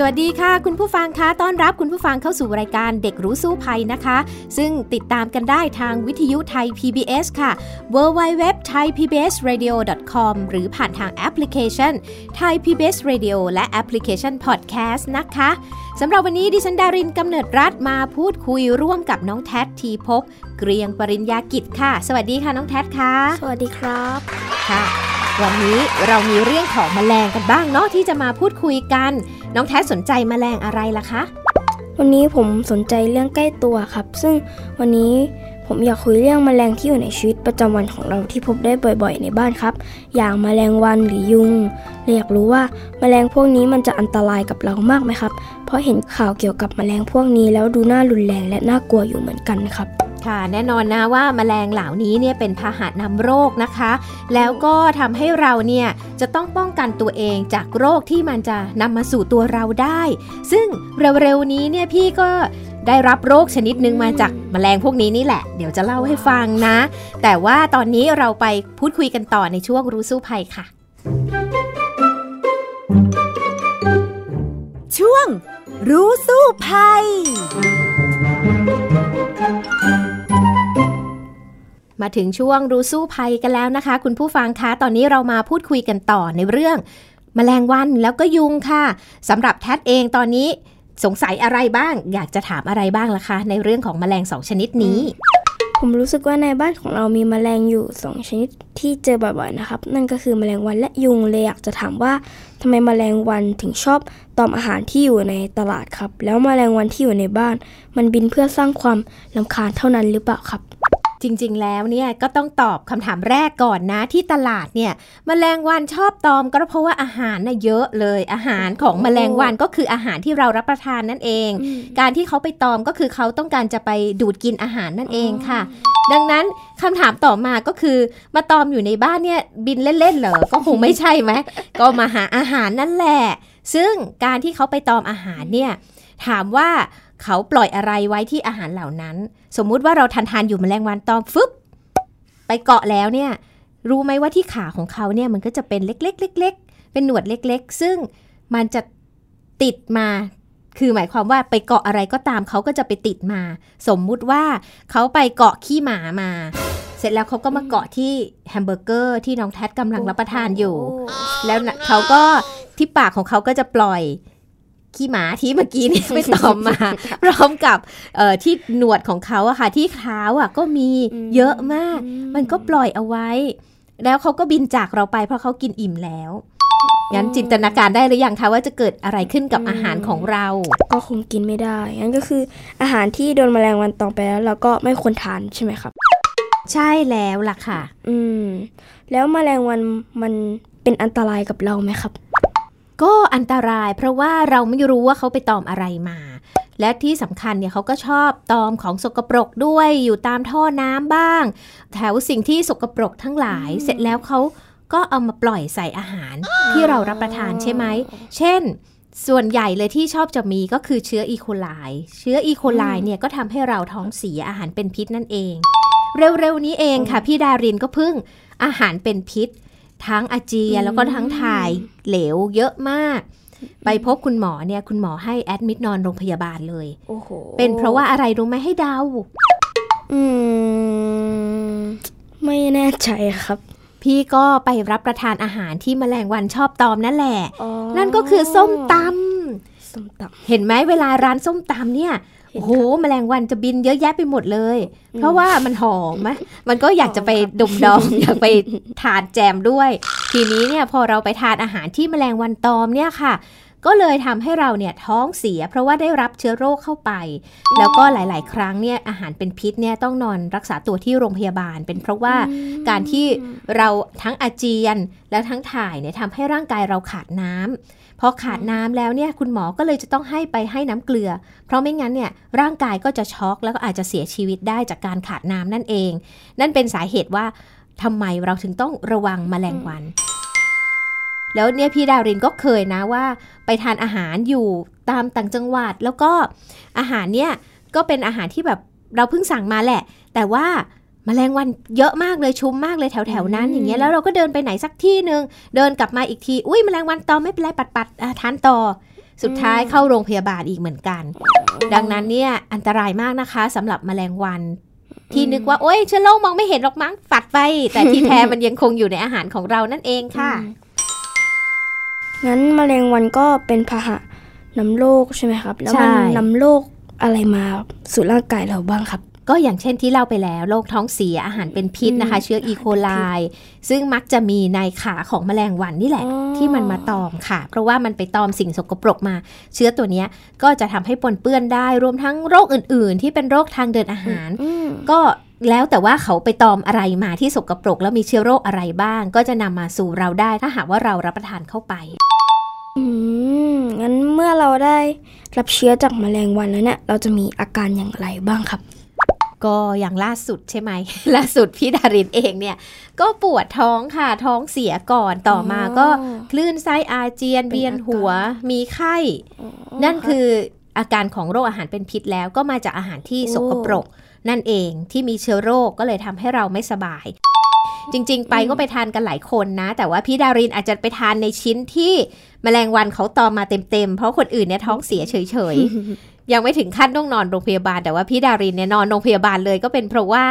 สวัสดีค่ะ คุณผู้ฟังคะต้อนรับคุณผู้ฟังเข้าสู่รายการเด็กรู้สู้ภัยนะคะ ซึ่งติดตามกันได้ทางวิทยุไทย PBS ค่ะ www thai pbs radio com หรือผ่านทางแอปพลิเคชัน Thai PBS Radio และแอปพลิเคชัน Podcast นะคะสำหรับวันนี้ดิฉันดารินกำเนิดรัฐมาพูดคุยร่วมกับน้องแท็ทีพกเกรียงปริญญากิจค่ะ สวัสดีค่ะน้องแท็ค่ะ สวัสดีครับค่ะ วันนี้เรามีเรื่องของแมลงกันบ้างเนาะที่จะมาพูดคุยกัน น้องแท้สนใจแมลงอะไรล่ะคะ วันนี้ผมสนใจเรื่องใกล้ตัวครับ ซึ่งวันนี้ ผมอยากคุยเรื่องแมลงที่อยู่ในชีวิตประจำวันของเราที่พบได้บ่อยๆ ในบ้านครับ อย่างแมลงวันหรือยุงเราอยากรู้ว่าแมลงพวกนี้มันจะอันตรายกับเรามากไหมครับ เพราะเห็นข่าวเกี่ยวกับแมลงพวกนี้แล้วดูน่ารุนแรงและน่ากลัวอยู่เหมือนกันครับค่ะแน่นอนนะว่าแมลงเหล่านี้เนี่ยเป็นพาหะนำโรคนะคะ แล้วก็ทำให้เราเนี่ยจะต้องป้องกันตัวเองจากโรคที่มันจะนำมาสู่ตัวเราได้ ซึ่งเร็วๆนี้เนี่ยพี่ก็ ได้รับโรคชนิดหนึ่งมาจากแมลงพวกนี้นี่แหละ เดี๋ยวจะเล่าให้ฟังนะ แต่ว่าตอนนี้เราไปพูดคุยกันต่อในช่วงรู้สู้ภัยค่ะ ช่วงรู้สู้ภัยมาถึงช่วงรู้สู้ภัยกันแล้วนะคะ คุณผู้ฟังคะตอนนี้เรามาพูดคุยกันต่อในเรื่องแมลงวันแล้วก็ยุงค่ะสำหรับแทดเองตอนนี้ สงสัยอะไรบ้าง อยากจะถามอะไรบ้างล่ะคะ ในเรื่องของแมลงสองชนิดนี้ ผมรู้สึกว่าในบ้านของเรามีแมลงอยู่สองชนิดที่เจอบ่อยๆนะครับ นั่นก็คือแมลงวันและยุงเลยอยากจะถามว่าทำไมแมลงวันถึงชอบตอมอาหารที่อยู่ในตลาดครับ แล้วแมลงวันที่อยู่ในบ้าน มันบินเพื่อสร้างความลำคาญเท่านั้นหรือเปล่าครับ จริงๆ แล้วเนี่ยก็ต้องตอบคำถามแรกก่อนนะที่ตลาดเนี่ยมแมลงวันชอบตอมก็เพราะว่าอาหารน่ะเยอะเลย อาหารของมแมลงวันก็คืออาหารที่เรารับประทานนั่นเอง การที่เขาไปตอมก็คือเขาต้องการจะไปดูดกินอาหารนั่นเองค่ะ ดังนั้นคำถามต่อมาก็คือมาตอมอยู่ในบ้านเนี่ยบินเล่นๆเหรอก็คงไม่ใช่ไหมก็มาหาอาหารนั่นแหละ ซึ่งการที่เขาไปตอมอาหารเนี่ยถามว่า เขาปล่อยอะไรไว้ที่อาหารเหล่านั้น สมมุติว่าเราทานทานอยู่แมลงวันตอมฟึบไปเกาะแล้วเนี่ยรู้ไหมว่าที่ขาของเขาเนี่ยมันก็จะเป็นเล็กๆเล็กๆเป็นหนวดเล็ก ๆ ซึ่งมันจะติดมา คือหมายความว่าไปเกาะอะไรก็ตามเขาก็จะไปติดมา สมมุติว่าเขาไปเกาะขี้หมามา เสร็จแล้วเขาก็มาเกาะที่แฮมเบอร์เกอร์ที่น้องแท็กำลังรับประทานอยู่ แล้วเขาก็ที่ปากของเขาก็จะปล่อย ขี้หมาที่เมื่อกี้นี่ไปตอมมา พร้อมกับที่หนวดของเขาอะค่ะที่เท้าอะก็มีเยอะมาก มันก็ปล่อยเอาไว้ แล้วเขาก็บินจากเราไปเพราะเขากินอิ่มแล้วงั้นจินตนาการได้หรือยังคะว่าจะเกิดอะไรขึ้นกับอาหารของเรา ก็คงกินไม่ได้ งั้นก็คืออาหารที่โดนแมลงวันตอมไปแล้วเราก็ไม่ควรทานใช่ไหมครับ ใช่แล้วล่ะค่ะ อืม แล้วแมลงวันมันเป็นอันตรายกับเราไหมครับ ก็อันตรายเพราะว่าเราไม่รู้ว่าเขาไปตอมอะไรมา และที่สำคัญเนี่ยเขาก็ชอบตอมของสกปรกด้วยอยู่ตามท่อน้ำบ้าง แถวสิ่งที่สกปรกทั้งหลายเสร็จแล้วเขาก็เอามาปล่อยใส่อาหารที่เรารับประทานใช่ไหม เช่น ส่วนใหญ่เลยที่ชอบจะมีก็คือเชื้ออีโคไล เชื้ออีโคไลเนี่ยก็ทำให้เราท้องเสียอาหารเป็นพิษนั่นเอง เร็วๆนี้เองค่ะพี่ดารินก็พึ่งอาหารเป็นพิษ ทั้งอาเจียแล้วก็ทั้งถ่ายเหลวเยอะมาก ไปพบคุณหมอเนี่ยคุณหมอให้แอดมิดนอนโรงพยาบาลเลย โอ้โห เป็นเพราะว่าอะไรรู้ไหมให้เดาอืม ไม่แน่ใจครับ พี่ก็ไปรับประทานอาหารที่แมลงวันชอบตอมนั่นแหละ นั่นก็คือส้มตำส้มตำเห็นไหมเวลาร้านส้มตำเนี่ย โอ้โหแมลงวันจะบินเยอะแยะไปหมดเลย เพราะว่ามันหอมไหมมันก็อยากจะไปดมดองอยากไปทานแจมด้วย ทีนี้เนี่ยพอเราไปทานอาหารที่แมลงวันตอมเนี่ยค่ะก็เลยทำให้เราเนี่ยท้องเสีย เพราะว่าได้รับเชื้อโรคเข้าไป แล้วก็หลาย ๆ ครั้งเนี่ยอาหารเป็นพิษเนี่ยต้องนอนรักษาตัวที่โรงพยาบาล เป็นเพราะว่าการที่เราทั้งอาเจียนแล้วทั้งถ่ายเนี่ยทำให้ร่างกายเราขาดน้ำ พอขาดน้ำแล้วเนี่ยคุณหมอก็เลยจะต้องให้ไปให้น้ำเกลือ เพราะไม่งั้นเนี่ยร่างกายก็จะช็อกแล้วก็อาจจะเสียชีวิตได้จากการขาดน้ำนั่นเอง นั่นเป็นสาเหตุว่าทำไมเราถึงต้องระวังแมลงวัน แล้วเนี่ยพี่ดาวรินก็เคยนะว่า ไปทานอาหารอยู่ตามต่างจังหวัด แล้วก็อาหารเนี่ยก็เป็นอาหารที่แบบเราเพิ่งสั่งมาแหละ แต่ว่า แมลงวันเยอะมากเลยชุมมากเลยแถวแถวๆนั้นอย่างเงี้ยแล้วเราก็เดินไปไหนสักที่หนึ่งเดินกลับมาอีกที อุ้ยแมลงวันตอมไม่เป็นไรปัดปัดๆอะทานต่อ สุดท้ายเข้าโรงพยาบาลอีกเหมือนกัน ดังนั้นเนี่ยอันตรายมากนะคะสำหรับแมลงวันที่นึกว่าโอ๊ยเชื้อโรคมองไม่เห็นหรอกมั้งฝัดไป แต่ที่แท้มันยังคงอยู่ในอาหารของเรานั่นเองค่ะงั้นแมลงวันก็เป็นพาหะนำโรคใช่ไหมครับ แล้วมันใช่นำโรคอะไรมาสู่ร่างกายเราบ้างครับ ก็อย่างเช่นที่เล่าไปแล้วโรคท้องเสียอาหารเป็นพิษนะคะอืมเชื้ออีโคไลซึ่งมักจะมีในขาของแมลงวันนี่แหละอ๋อที่มันมาตอมค่ะ เพราะว่ามันไปตอมสิ่งสกปรกมา เชื้อตัวเนี้ยก็จะทำให้ปนเปื้อนได้รวมทั้งโรคอื่น ๆ ที่เป็นโรคทางเดินอาหารอืมก็แล้วแต่ว่าเขาไปตอมอะไรมาที่สกปรก แล้วมีเชื้อโรคอะไรบ้าง ก็จะนำมาสู่เราได้ถ้าหากว่าเรารับประทานเข้าไปอืมงั้นเมื่อเราได้รับเชื้อจากแมลงวันแล้วเนี่ยเราจะมีอาการอย่างไรบ้างครับ ก็อย่างล่าสุดใช่ไหม ล่าสุดพี่ดารินเองเนี่ย ก็ปวดท้องค่ะท้องเสียก่อนต่อมาก็อ๋อคลื่นไส้อาเจียนเป็นเวียนหัวมีไข้ นั่นคืออาการของโรคอาหารเป็นพิษแล้วก็มาจากอาหารที่สกปรก นั่นเองที่มีเชื้อโรคก็เลยทำให้เราไม่สบาย จริง ๆ ไปก็ไปทานกันหลายคนนะ แต่ว่าพี่ดารินอาจจะไปทานในชิ้นที่แมลงวันเขาตอมมาเต็มๆ เพราะคนอื่นเนี่ยท้องเสียเฉยๆ ยังไม่ถึงขั้นต้องนอนโรงพยาบาล แต่ว่าพี่ดารินเนี่ยนอนโรงพยาบาลเลยก็เป็นเพราะว่า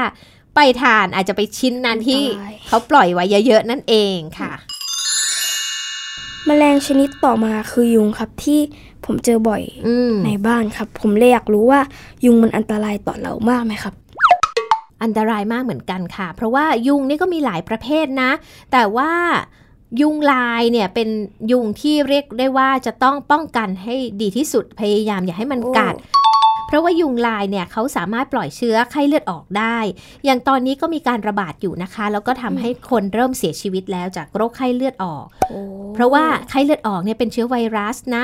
ไปทานอาจจะไปชิ้นนั้นที่อันตรายเขาปล่อยไว้เยอะๆนั่นเองค่ะ แมลงชนิดต่อมาคือยุงครับที่ผมเจอบ่อยอืมในบ้านครับ ผมเลยอยากรู้ว่ายุงมันอันตรายต่อเรามากไหมครับอันตรายมากเหมือนกันค่ะ เพราะว่ายุงนี่ก็มีหลายประเภทนะ แต่ว่า ยุงลายเนี่ยเป็นยุงที่เรียกได้ว่าจะต้องป้องกันให้ดีที่สุดพยายามอย่าให้มันกัด เพราะว่ายุงลายเนี่ยเขาสามารถปล่อยเชื้อไข้เลือดออกได้ อย่างตอนนี้ก็มีการระบาดอยู่นะคะ แล้วก็ทำให้คนเริ่มเสียชีวิตแล้วจากโรคไข้เลือดออก เพราะว่าไข้เลือดออกเนี่ยเป็นเชื้อไวรัสนะ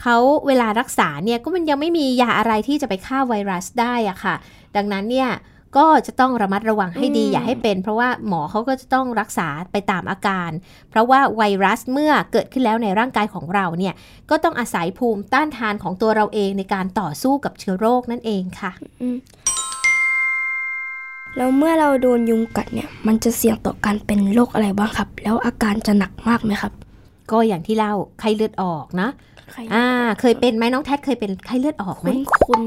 เขาเวลารักษาเนี่ยก็มันยังไม่มียาอะไรที่จะไปฆ่าไวรัสได้อะค่ะ ดังนั้นเนี่ย ก็จะต้องระมัดระวังให้ดีอืมอย่าให้เป็น เพราะว่าหมอเขาก็จะต้องรักษาไปตามอาการ เพราะว่าไวรัสเมื่อเกิดขึ้นแล้วในร่างกายของเราเนี่ยก็ต้องอาศัยภูมิต้านทานของตัวเราเองในการต่อสู้กับเชื้อโรคนั่นเองค่ะแล้วเมื่อเราโดนยุงกัดเนี่ย มันจะเสี่ยงต่อการเป็นโรคอะไรบ้างครับ แล้วอาการจะหนักมากไหมครับ ก็อย่างที่เล่าไข้เลือดออกนะ อ่า เคยเป็นไหมน้องแท็ดเคยเป็นไข้เลือดออกไหมคุณคุณ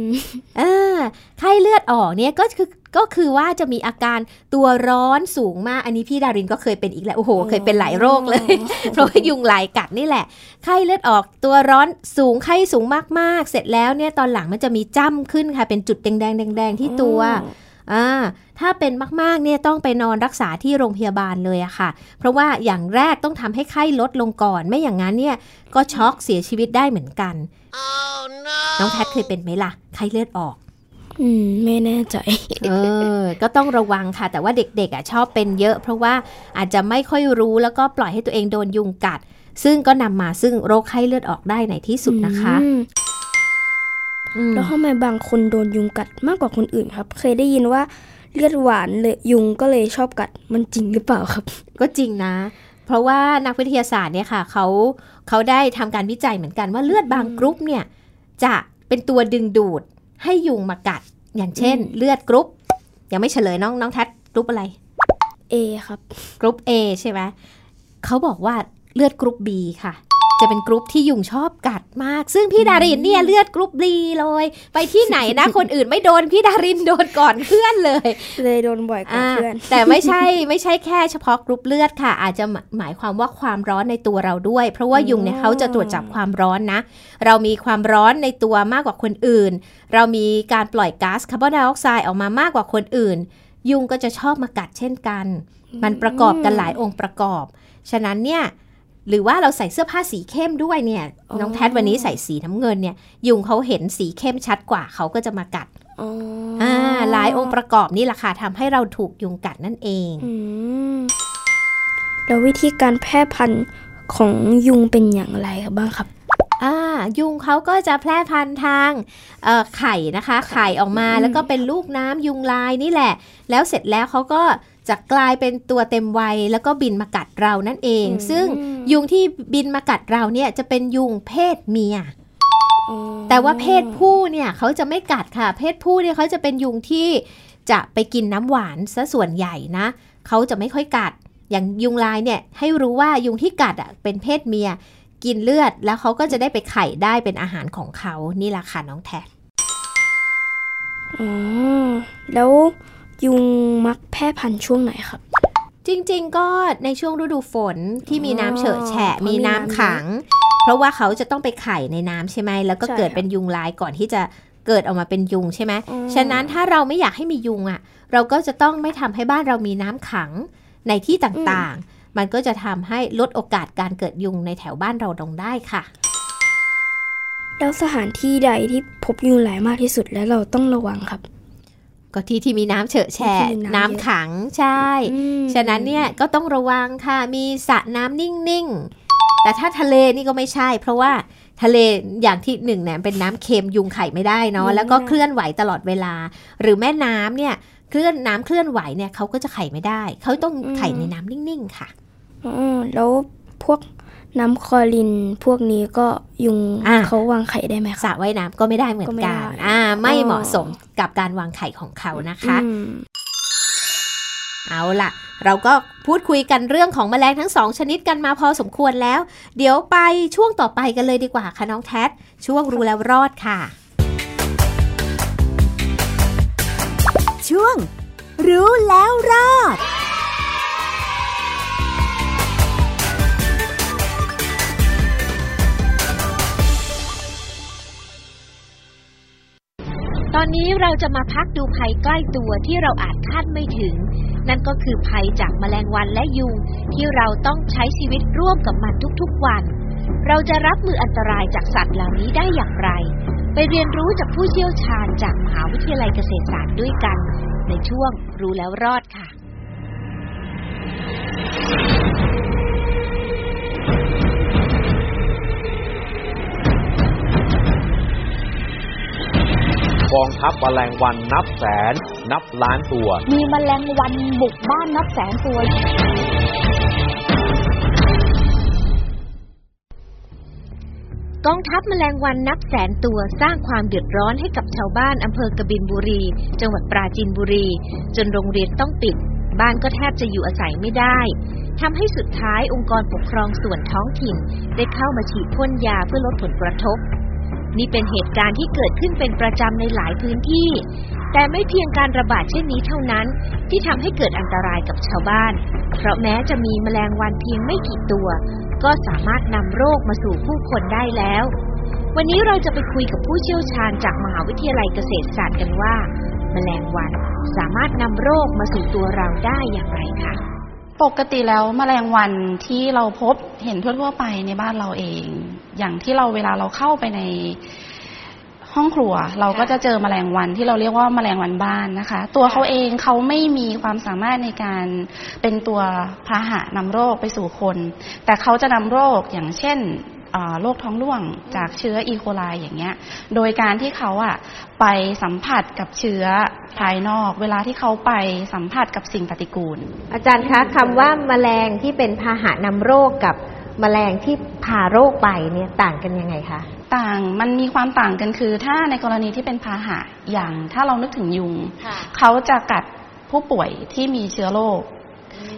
เออไข้เลือดออกเนี่ยก็คือก็คือว่าจะมีอาการตัวร้อนสูงมาก อันนี้พี่ดารินก็เคยเป็นอีกแล้วโอ้โห เคยเป็นหลายโรคเลย เพราะว่ายุงลายกัดนี่แหละ ไข้เลือดออกตัวร้อนสูงไข้สูงมากๆ เสร็จแล้วเนี่ยตอนหลังมันจะมีจ้ำขึ้นค่ะ เป็นจุดแดงๆแดงๆที่ตัว อ่าถ้าเป็นมากๆเนี่ยต้องไปนอนรักษาที่โรงพยาบาลเลยอะค่ะ เพราะว่าอย่างแรกต้องทำให้ไข้ลดลงก่อน ไม่อย่างนั้นเนี่ยก็ช็อกเสียชีวิตได้เหมือนกันน้องแพทเคยเป็นไหมล่ะ ไข้เลือดออกอืมไม่แน่ใจ เออ ก็ต้องระวังค่ะ แต่ว่าเด็กๆอะชอบเป็นเยอะ เพราะว่าอาจจะไม่ค่อยรู้แล้วก็ปล่อยให้ตัวเองโดนยุงกัด ซึ่งก็นำมาซึ่งโรคไข้เลือดออกได้ในที่สุดนะคะอืมอืม แล้วทำไมบางคนโดนยุงกัดมากกว่าคนอื่นครับ เคยได้ยินว่าเลือดหวานเลยยุงก็เลยชอบกัดมันจริงหรือเปล่าครับ ก็จริงนะ เพราะว่านักวิทยาศาสตร์เนี่ยค่ะเขาเขาได้ทำการวิจัยเหมือนกันว่าเลือดบางกรุ๊ปเนี่ยจะเป็นตัวดึงดูดให้ยุงมากัด อย่างเช่น เลือดกรุ๊ปยังไม่เฉลยน้องน้องแท็ดกรุ๊ปอะไรเอครับกรุ๊ป A ใช่ไหมเขาบอกว่าเลือดกรุ๊ป B ค่ะ จะเป็นกรุ๊ปที่ยุงชอบกัดมาก ซึ่งพี่ดารินเนี่ยเลือดกรุ๊ป B เลย ไปที่ไหนนะคนอื่นไม่โดนพี่ดารินโดนก่อนเพื่อนเลย เลยโดนบ่อยกว่าอ่าเพื่อน แต่ไม่ใช่ไม่ใช่แค่เฉพาะกรุ๊ปเลือดค่ะ อาจจะหมายความว่าความร้อนในตัวเราด้วย เพราะว่ายุงเนี่ยเขาจะตรวจจับความร้อนนะ เรามีความร้อนในตัวมากกว่าคนอื่น เรามีการปล่อยก๊าซคาร์บอนไดออกไซด์ออกมามากกว่าคนอื่น ยุงก็จะชอบมากัดเช่นกัน มันประกอบกันหลายองค์ประกอบ ฉะนั้นเนี่ย หรือว่าเราใส่เสื้อผ้าสีเข้มด้วยเนี่ยอ๋อน้องแทดวันนี้ใส่สีน้ำเงินเนี่ย ยุงเขาเห็นสีเข้มชัดกว่าเขาก็จะมากัดอ๋ออ่าหลายองค์ประกอบนี่แหละค่ะทำให้เราถูกยุงกัดนั่นเองอืมแล้ววิธีการแพร่พันธุ์ของยุงเป็นอย่างไรบ้างครับอ่ายุงเขาก็จะแพร่พันธุ์ทางเอ่อไข่นะคะ ไข่ออกมาอืมแล้วก็เป็นลูกน้ำยุงลายนี่แหละ แล้วเสร็จแล้วเขาก็ จะกลายเป็นตัวเต็มวัยแล้วก็บินมากัดเรานั่นเอง ซึ่งยุงที่บินมากัดเราเนี่ยจะเป็นยุงเพศเมียอ๋อแต่ว่าเพศผู้เนี่ยเขาจะไม่กัดค่ะ เพศผู้เนี่ยเขาจะเป็นยุงที่จะไปกินน้ำหวานซะส่วนใหญ่นะเขาจะไม่ค่อยกัด อย่างยุงลายเนี่ยให้รู้ว่ายุงที่กัดอะเป็นเพศเมีย กินเลือดแล้วเขาก็จะได้ไปไข่ได้เป็นอาหารของเขานี่แหละค่ะน้องแทนอ๋อแล้ว ยุงมักแพร่พันธุ์ช่วงไหนครับ จริงๆ ก็ในช่วงฤดูฝนที่มีน้ำเฉอะแฉะเพราะมีมีน้ำน้ำขัง เพราะว่าเขาจะต้องไปไข่ในน้ำใช่ไหม แล้วก็ใช่เกิดค่ะเป็นยุงลายก่อนที่จะเกิดออกมาเป็นยุงใช่ไหมอืมฉะนั้นถ้าเราไม่อยากให้มียุงอะ เราก็จะต้องไม่ทำให้บ้านเรามีน้ำขังในที่ต่างๆ มันก็จะทำให้ลดโอกาสการเกิดยุงในแถวบ้านเราลงได้ค่ะ แล้วสถานที่ใดที่พบยุงหลายมากที่สุดและเราต้องระวังครับ ก็ที่ที่มีน้ำเฉอะแฉะที่มีน้ำน้ำขังใช่อืมฉะนั้นเนี่ยก็ต้องระวังค่ะ มีสระน้ำนิ่งๆ แต่ถ้าทะเลนี่ก็ไม่ใช่ เพราะว่าทะเลอย่างที่หนึ่งเนี่ยเป็นน้ำเค็มยุงไข่ไม่ได้เนาะยุงแล้วก็ไม่ได้เคลื่อนไหวตลอดเวลา หรือแม่น้ำเนี่ยเคลื่อนน้ำเคลื่อนไหวเนี่ยเขาก็จะไข่ไม่ได้ เขาต้องไข่ในน้ำนิ่งๆค่ะอ๋อแล้วพวก น้ำคลอรินพวกนี้ก็ยุงอะเขาวางไข่ได้ไหมคสรับระว่ายน้ำก็ไม่ได้เหมือก็นไม่กันได้อ่าไม่อ๋อเหมาะสมกับการวางไข่ของเขานะคะอืมเอาล่ะ เราก็พูดคุยกันเรื่องของแมลงทั้งสองชนิดกันมาพอสมควรแล้ว เดี๋ยวไปช่วงต่อไปกันเลยดีกว่าค่ะน้องแท็ช่วงรู้แล้วรอดค่ะ ช่วง รู้แล้วรอด ตอนนี้เราจะมาพักดูภัยใกล้ตัวที่เราอาจคาดไม่ถึง นั่นก็คือภัยจากแมลงวันและยุง ที่เราต้องใช้ชีวิตร่วมกับมันทุกๆวัน เราจะรับมืออันตรายจากสัตว์เหล่านี้ได้อย่างไร ไปเรียนรู้จากผู้เชี่ยวชาญจากมหาวิทยาลัยเกษตรศาสตร์ด้วยกัน ในช่วงรู้แล้วรอดค่ะ กองทัพแมลงวันนับแสน นับล้านตัว มีแมลงวันบุกบ้านนับแสนตัวกองทัพแมลงวันนับแสนตัวสร้างความเดือดร้อนให้กับชาวบ้านอำเภอกบินบุรี จังหวัดปราจีนบุรี จนโรงเรียนต้องปิด บ้านก็แทบจะอยู่อาศัยไม่ได้ทำให้สุดท้ายองค์กรปกครองส่วนท้องถิ่น ได้เข้ามาฉีดพ่นยาเพื่อลดผลกระทบ นี่เป็นเหตุการณ์ที่เกิดขึ้นเป็นประจำในหลายพื้นที่ แต่ไม่เพียงการระบาดเช่นนี้เท่านั้น ที่ทำให้เกิดอันตรายกับชาวบ้าน เพราะแม้จะมีแมลงวันเพียงไม่กี่ตัว ก็สามารถนำโรคมาสู่ผู้คนได้แล้ว วันนี้เราจะไปคุยกับผู้เชี่ยวชาญจากมหาวิทยาลัยเกษตรศาสตร์กันว่า แมลงวันสามารถนำโรคมาสู่ตัวเราได้อย่างไรคะปกติแล้วแมลงวันที่เราพบเห็นทั่วๆไปในบ้านเราเอง อย่างที่เราเวลาเราเข้าไปในห้องครัวเราก็จะเจอแมลงวันที่เราเรียกว่าแมลงวันบ้านนะคะ ตัวเขาเองเขาไม่มีความสามารถในการเป็นตัวพาหะนำโรคไปสู่คน แต่เขาจะนำโรคอย่างเช่นโรคท้องร่วงจากเชื้ออีโคไลอย่างเงี้ย โดยการที่เขาอะไปสัมผัสกับเชื้อภายนอก เวลาที่เขาไปสัมผัสกับสิ่งปฏิกูล อาจารย์คะคำว่าแมลงที่เป็นพาหะนำโรคกับ แมลงที่พาโรคไปเนี่ยต่างกันยังไงคะต่างมันมีความต่างกันคือ ถ้าในกรณีที่เป็นพาหะอย่างถ้าเรานึกถึงยุง เขาจะกัดผู้ป่วยที่มีเชื้อโรค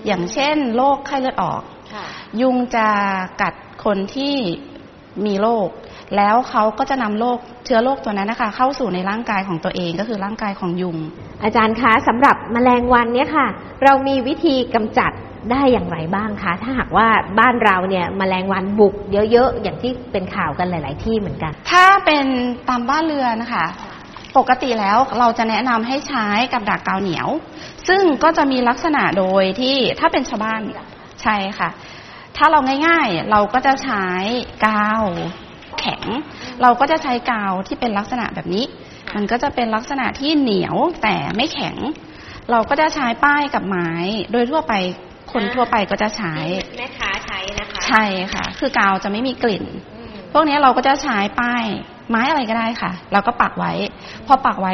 อย่างเช่นโรคไข้เลือดออก ยุงจะกัดคนที่มีโรคแล้วเขาก็จะนำโรคเชื้อโรคตัวนั้นนะคะ เข้าสู่ในร่างกายของตัวเองก็คือร่างกายของยุง อาจารย์คะสำหรับแมลงวันเนี่ยค่ะ เรามีวิธีกำจัด ได้อย่างไรบ้างคะ ถ้าหากว่าบ้านเราเนี่ยแมลงวันบุกเยอะๆ อย่างที่เป็นข่าวกันหลาย ๆ ที่เหมือนกัน ถ้าเป็นตามบ้านเรือนนะคะปกติแล้วเราจะแนะนำให้ใช้กับดักกาวเหนียว ซึ่งก็จะมีลักษณะโดยที่ถ้าเป็นชาวบ้านใช่ค่ะ ถ้าเราง่ายๆ เราก็จะใช้กาวแข็ง เราก็จะใช้กาวที่เป็นลักษณะแบบนี้ มันก็จะเป็นลักษณะที่เหนียวแต่ไม่แข็ง เราก็จะใช้ป้ายกับไม้โดยทั่วไป คนทั่วไปก็จะใช้ แม่ค้าใช้นะคะ ใช่ค่ะ คือกาวจะไม่มีกลิ่น พวกนี้เราก็จะใช้ป้ายไม้อะไรก็ได้ค่ะ เราก็ปักไว้ พอปักไว้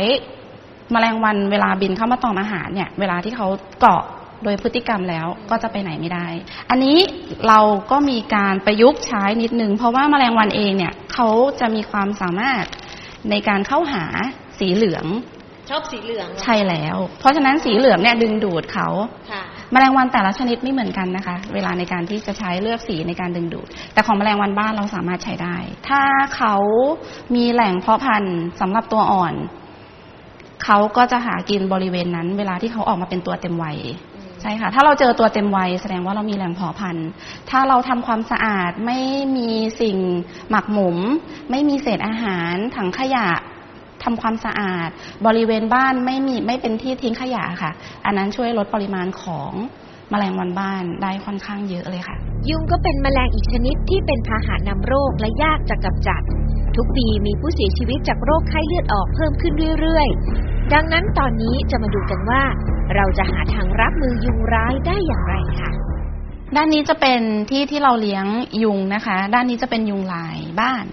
แมลงวันเวลาบินเข้ามาตอมอาหารเนี่ย เวลาที่เขาเกาะโดยพฤติกรรมแล้วก็จะไปไหนไม่ได้ อันนี้เราก็มีการประยุกต์ใช้นิดนึง เพราะว่าแมลงวันเองเนี่ยเขาจะมีความสามารถในการเข้าหาสีเหลือง ชอบสีเหลือง ใช่แล้ว เพราะฉะนั้นสีเหลืองเนี่ยดึงดูดเขา แมลงวันแต่ละชนิดไม่เหมือนกันนะคะ เวลาในการที่จะใช้เลือกสีในการดึงดูด แต่ของแมลงวันบ้านเราสามารถใช้ได้ ถ้าเขามีแหล่งเพาะพันธุ์สำหรับตัวอ่อน เขาก็จะหากินบริเวณนั้น เวลาที่เขาออกมาเป็นตัวเต็มวัยใช่ค่ะ ถ้าเราเจอตัวเต็มวัยแสดงว่าเรามีแหล่งเพาะพันธุ์ ถ้าเราทำความสะอาดไม่มีสิ่งหมักหมม ไม่มีเศษอาหารถังขยะ ทำความสะอาด บริเวณบ้านไม่มีไม่เป็นที่ทิ้งขยะค่ะ อันนั้นช่วยลดปริมาณของแมลงวันบ้านได้ค่อนข้างเยอะเลยค่ะ ยุงก็เป็นแมลงอีกชนิดที่เป็นพาหะนำโรคและยากจะกำจัด ทุกปีมีผู้เสียชีวิตจากโรคไข้เลือดออกเพิ่มขึ้นเรื่อยๆ ดังนั้นตอนนี้จะมาดูกันว่า เราจะหาทางรับมือยุงร้ายได้อย่างไรค่ะ ด้านนี้จะเป็นที่ที่เราเลี้ยงยุงนะคะ ด้านนี้จะเป็นยุงลายบ้าน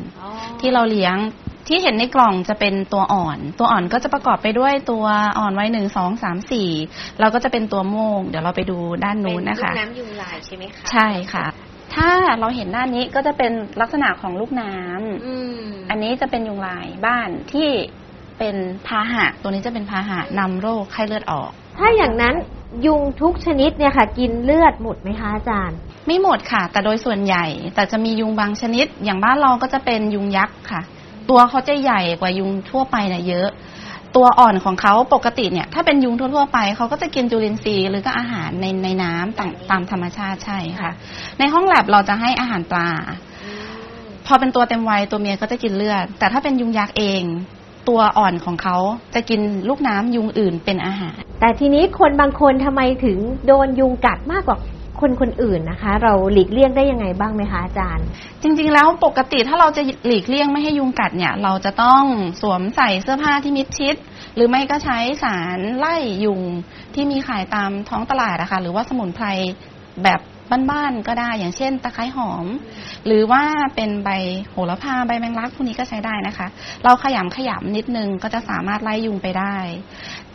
ที่เราเลี้ยง ที่เห็นในกล่องจะเป็นตัวอ่อน ตัวอ่อนก็จะประกอบไปด้วยตัวอ่อนไว้หนึ่งสองสามสี่เราก็จะเป็นตัวโมง เดี๋ยวเราไปดูด้านนู้นนะคะน้ำยุงลายใช่ไหมคะใช่ค่ะ ถ้าเราเห็นด้านนี้ก็จะเป็นลักษณะของลูกน้ำอืมอันนี้จะเป็นยุงลายบ้านที่เป็นพาหะ ตัวนี้จะเป็นพาหะนำโรคไข้เลือดออก ถ้าอย่างนั้นยุงทุกชนิดเนี่ยค่ะ กินเลือดหมดไหมคะอาจารย์ ไม่หมดค่ะ แต่โดยส่วนใหญ่ แต่จะมียุงบางชนิด อย่างบ้านเราก็จะเป็นยุงยักษ์ค่ะ ตัวเขาจะใหญ่กว่ายุงทั่วไปนะเยอะ ตัวอ่อนของเขาปกติเนี่ย ถ้าเป็นยุงทั่วๆไปเขาก็จะกินจุลินทรีย์หรือก็อาหารในในน้ำตามตามธรรมชาติใช่ค่ะ ในห้องแลบเราจะให้อาหารปลา พอเป็นตัวเต็มวัยตัวเมียก็จะกินเลือด แต่ถ้าเป็นยุงยักษ์เองตัวอ่อนของเขาจะกินลูกน้ำยุงอื่นเป็นอาหาร แต่ทีนี้คนบางคนทำไมถึงโดนยุงกัดมากกว่า คนคนอื่นนะคะ เราหลีกเลี่ยงได้ยังไงบ้างไหมคะอาจารย์ จริง ๆ แล้วปกติถ้าเราจะหลีกเลี่ยงไม่ให้ยุงกัดเนี่ย เราจะต้องสวมใส่เสื้อผ้าที่มิดชิด หรือไม่ก็ใช้สารไล่ยุงที่มีขายตามท้องตลาดนะคะหรือว่าสมุนไพรแบบบ้านๆก็ได้อย่างเช่น ตะไคร้หอม หรือว่าเป็นใบโหระพาใบแมงลักพวกนี้ก็ใช้ได้นะคะ เราขยำขยำนิดนึงก็จะสามารถไล่ยุงไปได้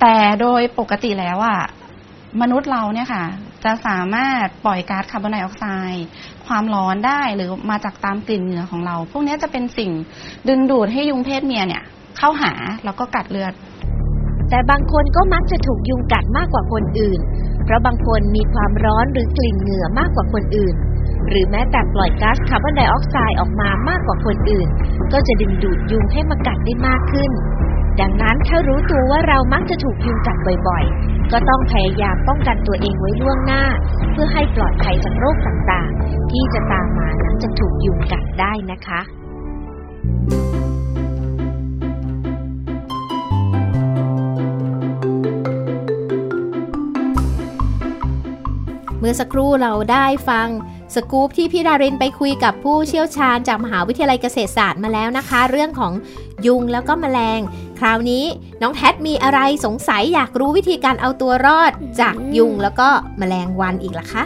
แต่โดยปกติแล้วอะ มนุษย์เราเนี่ยค่ะ จะสามารถปล่อยก๊าซคาร์บอนไดออกไซด์ความร้อนได้หรือมาจากตามกลิ่นเหงื่อของเรา พวกนี้จะเป็นสิ่งดึงดูดให้ยุงเพศเมียเนี่ย เข้าหาแล้วก็กัดเลือด แต่บางคนก็มักจะถูกยุงกัดมากกว่าคนอื่น เพราะบางคนมีความร้อนหรือกลิ่นเหงื่อมากกว่าคนอื่น หรือแม้แต่ปล่อยก๊าซคาร์บอนไดออกไซด์ออกมามากกว่าคนอื่น ก็จะดึงดูดยุงให้มากัดได้มากขึ้น ดังนั้นถ้ารู้ตัวว่าเรามักจะถูกยุงกัดบ่อยๆ ก็ต้องพยายามป้องกันตัวเองไว้ล่วงหน้า เพื่อให้ปลอดภัยจากโรคต่างๆ ที่จะตามมาหลังจากถูกยุงกัดได้นะคะ เมื่อสักครู่เราได้ฟังสกู๊ปที่พี่ดารินไปคุยกับผู้เชี่ยวชาญจากมหาวิทยาลัยเกษตรศาสตร์มาแล้วนะคะ เรื่องของ ยุงแล้วก็แมลง คราวนี้น้องแท็มีอะไรสงสัยอยากรู้วิธีการเอาตัวรอดจากยุงแล้วก็แมลงวันอีกล่ะคะ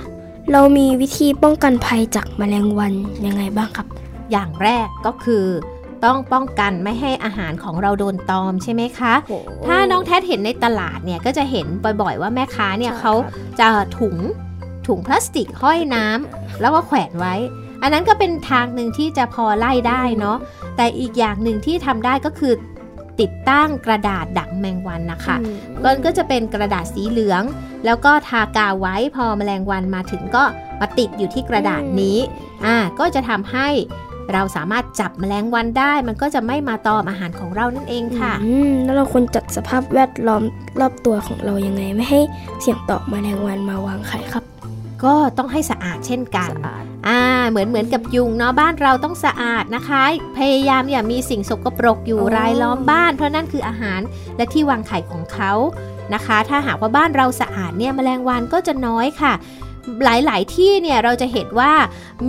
เรามีวิธีป้องกันภัยจากแมลงวันยังไงบ้างครับ อย่างแรกก็คือต้องป้องกันไม่ให้อาหารของเราโดนตอมใช่ไหมคะ ถ้าน้องแท็เห็นในตลาดเนี่ยก็จะเห็นบ่อยๆว่าแม่ค้าเนี่ยเขาจะถุงถุงพลาสติกห้อยน้ำแล้วก็แขวนไว้ อันนั้นก็เป็นทางหนึ่งที่จะพอไล่ได้เนาะแต่อีกอย่างหนึ่งที่ทำได้ก็คือติดตั้งกระดาษดักแมงวันนะคะก็ก็จะเป็นกระดาษสีเหลือง แล้วก็ทากาวไว้พอแมลงวันมาถึงก็มาติดอยู่ที่กระดาษนี้อ่าก็จะทำให้เราสามารถจับแมลงวันได้ มันก็จะไม่มาตอมอาหารของเรานั่นเองค่ะอืมแล้วเราควรจัดสภาพแวดล้อมรอบตัวของเรายังไง ไม่ให้เสี่ยงต่อแมลงวันมาวางไข่ครับ ก็ต้องให้สะอาดเช่นกันอ่าเหมือนเหมือนกับยุงเนาะบ้านเราต้องสะอาดนะคะ พยายามอย่ามีสิ่งสกปรกอยู่อ๋อรายล้อมบ้าน เพราะนั่นคืออาหารและที่วางไข่ของเขานะคะ ถ้าหากว่าบ้านเราสะอาดเนี่ยแมลงวันก็จะน้อยค่ะหลายๆ ที่เนี่ยเราจะเห็นว่า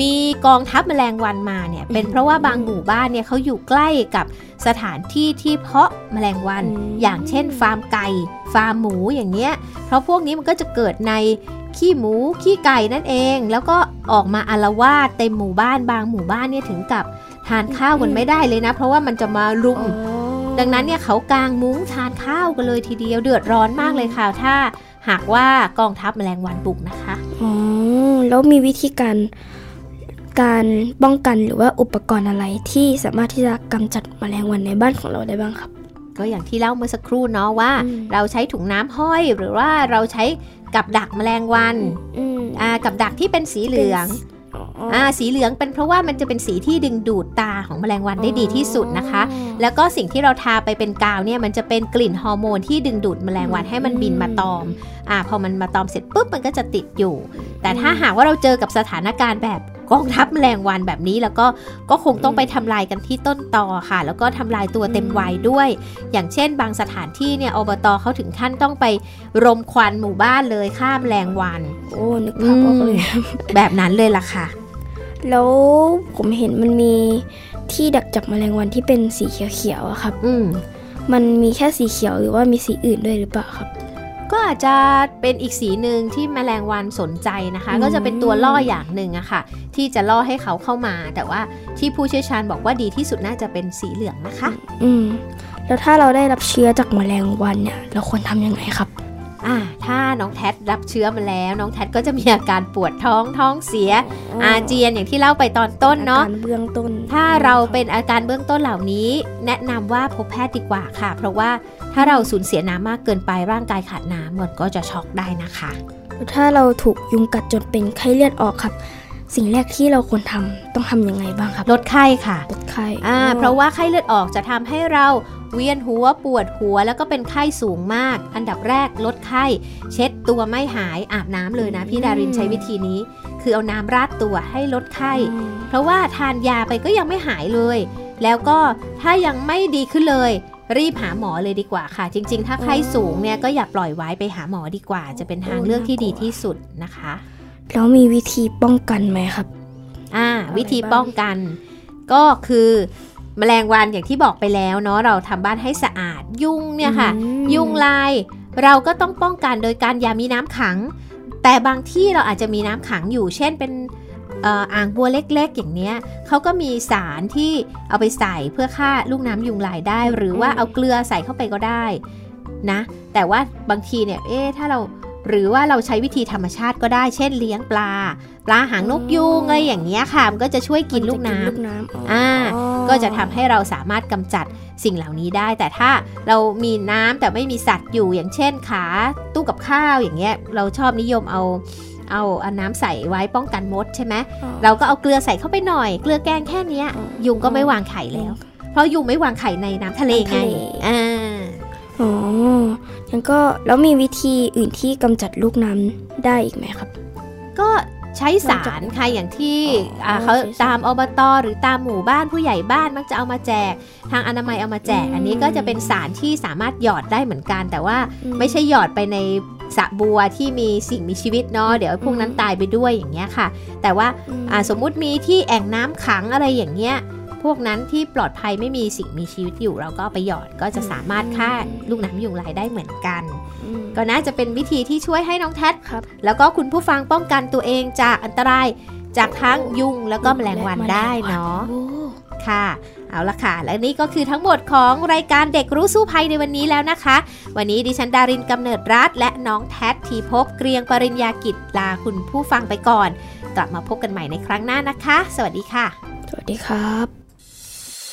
มีกองทัพแมลงวันมาเนี่ยเป็นเพราะว่าบางหมู่บ้านเนี่ยเขาอยู่ใกล้กับสถานที่ที่เพาะแมลงวันอืมอย่างเช่น ฟาร์มไก่ ฟาร์มหมูอย่างเงี้ยเพราะพวกนี้มันก็จะเกิดใน ขี้หมูขี้ไก่นั่นเอง แล้วก็ออกมาอารวาสเต็มหมู่บ้านบางหมู่บ้านเนี่ยถึงกับทานข้าวกันไม่ได้เลยนะ เพราะว่ามันจะมารุมดังนั้นเนี่ยเขากางมุ้งทานข้าวกันเลยทีเดียวเดือดร้อนมากเลยค่ะถ้า หากว่ากองทัพแมลงวันบุกนะคะอ๋อแล้วมีวิธีการการป้องกันหรือว่าอุปกรณ์อะไรที่สามารถที่จะกำจัดแมลงวันในบ้านของเราได้บ้างครับ ก็อย่างที่เล่าเมื่อสักครู่เนาะว่าอืมเราใช้ถุงน้ำห้อยหรือว่าเราใช้กับดักแมลงวันอืมอ่ากับดักที่เป็นสีเหลืองอ๋ออ่าสีเหลืองเป็นเพราะว่ามันจะเป็นสีที่ดึงดูดตาของแมลงวันได้ดีที่สุดนะคะ แล้วก็สิ่งที่เราทาไปเป็นกาวเนี่ยมันจะเป็นกลิ่นฮอร์โมนที่ดึงดูดแมลงวันให้มันบินมาตอมอ่าพอมันมาตอมเสร็จปุ๊บมันก็จะติดอยู่ แต่ถ้าหากว่าเราเจอกับสถานการณ์แบบ กองทัพแมลงวันแบบนี้ แล้วก็ก็คงต้องไปทำลายกันที่ต้นตอค่ะ แล้วก็ทำลายตัวเต็มวัยด้วย อย่างเช่น บางสถานที่เนี่ยอบตเขาถึงขั้นต้องไปรมควันหมู่บ้านเลยฆ่าแมลงวัน โอ้นึกภาพออกเลยแบบนั้นเลยล่ะค่ะ แล้วผมเห็นมันมีที่ดักจับแมลงวันที่เป็นสีเขียวๆอะครับ อืมมันมีแค่สีเขียวหรือว่ามีสีอื่นด้วยหรือเปล่าครับ ก็อาจจะเป็นอีกสีหนึ่งที่แมลงวันสนใจนะคะอืมก็จะเป็นตัวล่ออย่างหนึ่งอะค่ะ ที่จะล่อให้เขาเข้ามา แต่ว่าที่ผู้เชี่ยวชาญบอกว่าดีที่สุดน่าจะเป็นสีเหลืองนะคะ อืมแล้วถ้าเราได้รับเชื้อจากแมลงวันเนี่ย เราควรทำยังไงครับ อ่าถ้าน้องแท็รับเชื้อมาแล้ว น้องแท็ก็จะมีอาการปวดท้องท้องเสีย อาเจียนอย่างที่เล่าไปตอนต้นเนาะอการเบื้องต้น ถ้าเราเป็นอาการเบื้องต้นเหล่านี้ แนะนำว่าพบแพทย์ดีกว่าค่ะ เพราะว่าถ้าเราสูญเสียน้ำมากเกินไปร่างกายขาดน้ำมันก็จะช็อกได้นะคะ ถ้าเราถูกยุงกัดจนเป็นไข้เลือดออกครับ สิ่งแรกที่เราควรทำต้องทำยังไงบ้างครับ ลดไข้ค่ะ ลดไข้อ่าอ๋อเพราะว่าไข้เลือดออกจะทำให้เราเวียนหัวปวดหัวแล้วก็เป็นไข้สูงมาก อันดับแรกลดไข้ เช็ดตัวไม่หายอาบน้ำเลยนะ พี่ดารินใช้วิธีนี้ คือเอาน้ำราดตัวให้ลดไข้อืมเพราะว่าทานยาไปก็ยังไม่หายเลย แล้วก็ถ้ายังไม่ดีขึ้นเลยรีบหาหมอเลยดีกว่าค่ะ จริง ๆ ถ้าไข้สูงเนี่ยก็อย่าปล่อยไว้ไปหาหมอดีกว่า จะเป็นทางเลือกที่ดีที่สุดนะคะ แล้วมีวิธีป้องกันไหมครับ อ่าอะไรวิธีบ้างป้องกัน ก็คือแมลงวันอย่างที่บอกไปแล้วเนาะเราทำบ้านให้สะอาดยุงเนี่ยค่ะอืมยุงลาย เราก็ต้องป้องกันโดยการอย่ามีน้ำขัง แต่บางที่เราอาจจะมีน้ำขังอยู่ เช่นเป็นเอ่ออ่างบัวเล็กๆ อย่างเนี้ยเขาก็มีสารที่เอาไปใส่เพื่อฆ่าลูกน้ำยุงลายได้ หรือว่าเอาเกลือใส่เข้าไปก็ได้นะ แต่ว่าบางทีเนี่ยเอ๊ะถ้าเรา หรือว่าเราใช้วิธีธรรมชาติก็ได้เช่นเลี้ยงปลา ปลาหางนกยูงอะไรอย่างเงี้ยค่ะมันก็จะช่วยกินลูกน้ำลูกน้ำอ๋อออ่าก็จะทำให้เราสามารถกำจัดสิ่งเหล่านี้ได้ แต่ถ้าเรามีน้ำแต่ไม่มีสัตว์อยู่อย่างเช่นขาตู้กับข้าวอย่างเงี้ยเราชอบนิยมเอาเอาเอาน้ำใส่ไว้ป้องกันมดใช่ไหมอ๋อเราก็เอาเกลือใส่เข้าไปหน่อย เกลือแกงแค่เนี้ยอ๋อยุงก็ไม่วางไข่แล้ว เพราะยุงไม่วางไข่ในน้ำทะเลไงน้ำทะเลอ่าอ๋อ งั้นก็แล้วมีวิธีอื่นที่กำจัดลูกน้ำได้อีกไหมครับ ก็ใช้สารค่ะอย่างที่อ๋ออ่าเขาใช้สารตามอบตหรือตามหมู่บ้านผู้ใหญ่บ้านมักจะเอามาแจก ทางอนามัยเอามาแจกอืมอันนี้ก็จะเป็นสารที่สามารถหยอดได้เหมือนกัน แต่ว่าอืมไม่ใช่หยอดไปในสระบัวที่มีสิ่งมีชีวิตเนาะเดี๋ยวพวกนั้นอืมตายไปด้วยอย่างเงี้ยค่ะ แต่ว่าอืมอ่าสมมุติมีที่แอ่งน้ำขังอะไรอย่างเงี้ย พวกนั้นที่ปลอดภัยไม่มีสิ่งมีชีวิตอยู่ เราก็เอาไปหยอดก็จะสามารถฆ่าลูกน้ำยุงลายได้เหมือนกันอืมก็น่าจะเป็นวิธีที่ช่วยให้น้องแทครับแล้วก็คุณผู้ฟังป้องกันตัวเองจากอันตรายจากทั้งยุงแล้วก็แมลงวันได้เนาะโอ้ค่ะ เอาละค่ะ และนี่ก็คือทั้งหมดของรายการเด็กรู้สู้ภัยในวันนี้แล้วนะคะ วันนี้ดิฉันดารินกำเนิดรัฐและน้องแท็ทีพบเกรียงปริญญากิจลาคุณผู้ฟังไปก่อน กลับมาพบกันใหม่ในครั้งหน้านะคะ สวัสดีค่ะ สวัสดีครับ